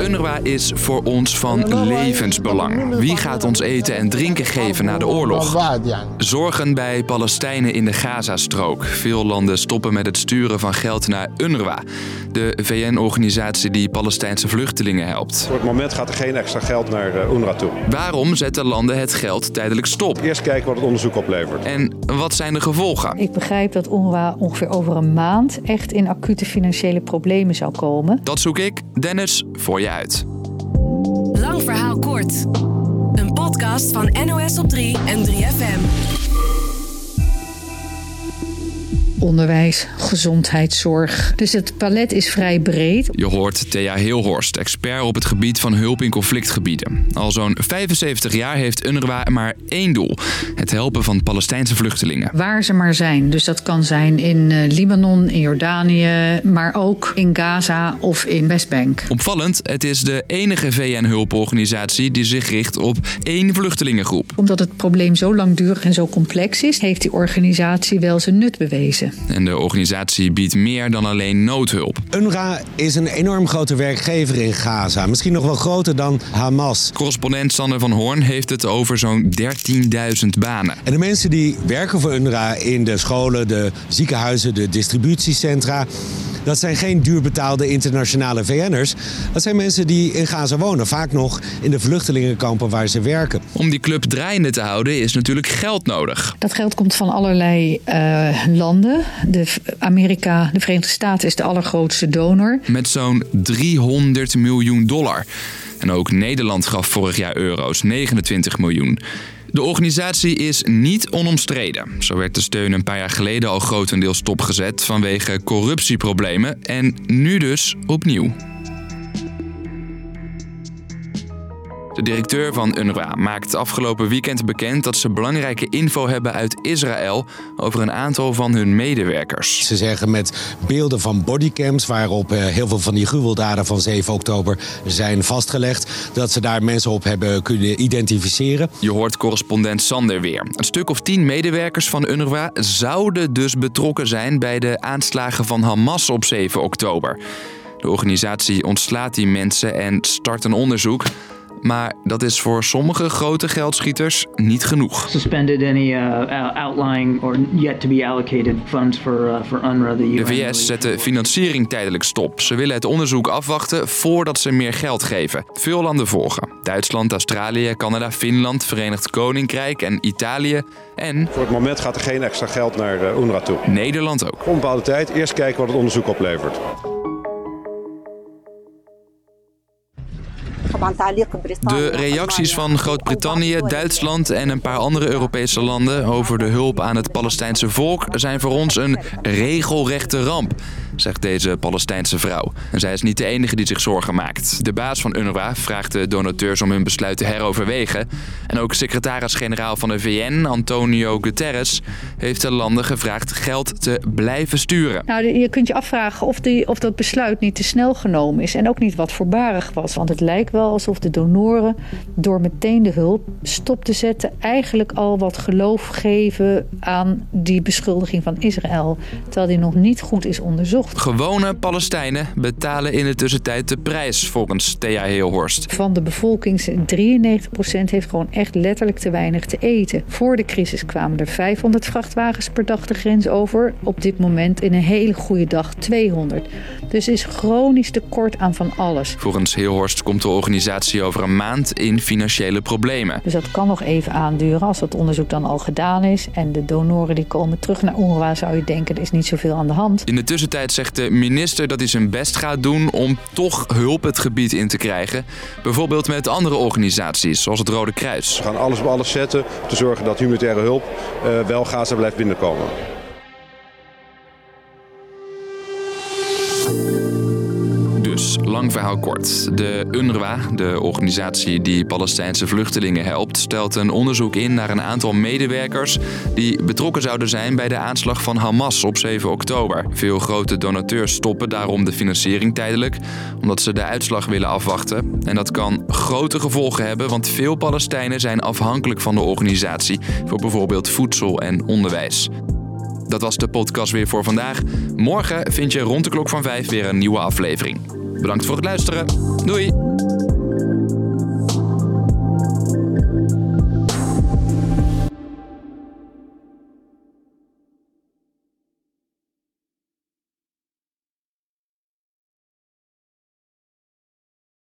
UNRWA is voor ons van levensbelang. Wie gaat ons eten en drinken geven na de oorlog? Zorgen bij Palestijnen in de Gazastrook. Veel landen stoppen met het sturen van geld naar UNRWA, de VN-organisatie die Palestijnse vluchtelingen helpt. Voor het moment gaat er geen extra geld naar eh, UNRWA toe. Waarom zetten landen het geld tijdelijk stop? Eerst kijken wat het onderzoek oplevert. En wat zijn de gevolgen? Ik begrijp dat UNRWA ongeveer over een maand echt in acute financiële problemen zou komen. Dat zoek ik, Dennis, voor je uit. Lang verhaal kort. Een podcast van NOS op 3 en 3FM. Onderwijs, gezondheidszorg. Dus het palet is vrij breed. Je hoort Thea Heelhorst, expert op het gebied van hulp in conflictgebieden. Al zo'n 75 jaar heeft UNRWA maar één doel: het helpen van Palestijnse vluchtelingen. Waar ze maar zijn. Dus dat kan zijn in eh, Libanon, in Jordanië, maar ook in Gaza of in Westbank. Opvallend, het is de enige VN-hulporganisatie die zich richt op één vluchtelingengroep. Omdat het probleem zo langdurig en zo complex is, heeft die organisatie wel zijn nut bewezen. En de organisatie biedt meer dan alleen noodhulp. UNRWA is een enorm grote werkgever in Gaza. Misschien nog wel groter dan Hamas. Correspondent Sander van Hoorn heeft het over zo'n 13.000 banen. En de mensen die werken voor UNRWA in de scholen, de ziekenhuizen, de distributiecentra. Dat zijn geen duurbetaalde internationale VN'ers. Dat zijn mensen die in Gaza wonen, vaak nog in de vluchtelingenkampen waar ze werken. Om die club draaiende te houden is natuurlijk geld nodig. Dat geld komt van allerlei uh, landen. De Amerika, de Verenigde Staten is de allergrootste donor. Met zo'n 300 miljoen dollar. En ook Nederland gaf vorig jaar euro's, 29 miljoen. De organisatie is niet onomstreden. Zo werd de steun een paar jaar geleden al grotendeels stopgezet vanwege corruptieproblemen en nu dus opnieuw. De directeur van UNRWA maakt afgelopen weekend bekend dat ze belangrijke info hebben uit Israël over een aantal van hun medewerkers. Ze zeggen met beelden van bodycams waarop eh, heel veel van die gruweldaden van 7 oktober zijn vastgelegd, dat ze daar mensen op hebben kunnen identificeren. Je hoort correspondent Sander weer. Een stuk of tien medewerkers van UNRWA zouden dus betrokken zijn bij de aanslagen van Hamas op 7 oktober. De organisatie ontslaat die mensen en start een onderzoek. Maar dat is voor sommige grote geldschieters niet genoeg. Suspended any outlying or yet to be allocated funds for for UNRWA. The, de VS zet de financiering tijdelijk stop. Ze willen het onderzoek afwachten voordat ze meer geld geven. Veel landen volgen. Duitsland, Australië, Canada, Finland, Verenigd Koninkrijk en Italië. En voor het moment gaat er geen extra geld naar uh, UNRWA toe. Nederland ook. Voor een bepaalde tijd eerst kijken wat het onderzoek oplevert. De reacties van Groot-Brittannië, Duitsland en een paar andere Europese landen over de hulp aan het Palestijnse volk zijn voor ons een regelrechte ramp, zegt deze Palestijnse vrouw. En zij is niet de enige die zich zorgen maakt. De baas van UNRWA vraagt de donateurs om hun besluit te heroverwegen. En ook secretaris-generaal van de VN, Antonio Guterres, heeft de landen gevraagd geld te blijven sturen. Nou, je kunt je afvragen of, die, of dat besluit niet te snel genomen is en ook niet wat voorbarig was. Want het lijkt wel alsof de donoren door meteen de hulp stop te zetten eigenlijk al wat geloof geven aan die beschuldiging van Israël. Terwijl die nog niet goed is onderzocht. Gewone Palestijnen betalen in de tussentijd de prijs volgens Thea Heelhorst. Van de bevolking, 93% heeft gewoon echt letterlijk te weinig te eten. Voor de crisis kwamen er 500 vrachtwagens per dag de grens over. Op dit moment in een hele goede dag 200. Dus is chronisch tekort aan van alles. Volgens Heelhorst komt de organisatie over een maand in financiële problemen. Dus dat kan nog even aanduren als dat onderzoek dan al gedaan is. En de donoren die komen terug naar UNRWA zou je denken er is niet zoveel aan de hand. In de tussentijd zegt de minister dat hij zijn best gaat doen om toch hulp het gebied in te krijgen. Bijvoorbeeld met andere organisaties zoals het Rode Kruis. We gaan alles op alles zetten om te zorgen dat humanitaire hulp uh, wel Gaza blijft binnenkomen. Lang verhaal kort. De UNRWA, de organisatie die Palestijnse vluchtelingen helpt, stelt een onderzoek in naar een aantal medewerkers die betrokken zouden zijn bij de aanslag van Hamas op 7 oktober. Veel grote donateurs stoppen daarom de financiering tijdelijk, omdat ze de uitslag willen afwachten. En dat kan grote gevolgen hebben, want veel Palestijnen zijn afhankelijk van de organisatie voor bijvoorbeeld voedsel en onderwijs. Dat was de podcast weer voor vandaag. Morgen vind je rond de klok van 5 weer een nieuwe aflevering. Bedankt voor het luisteren. Doei!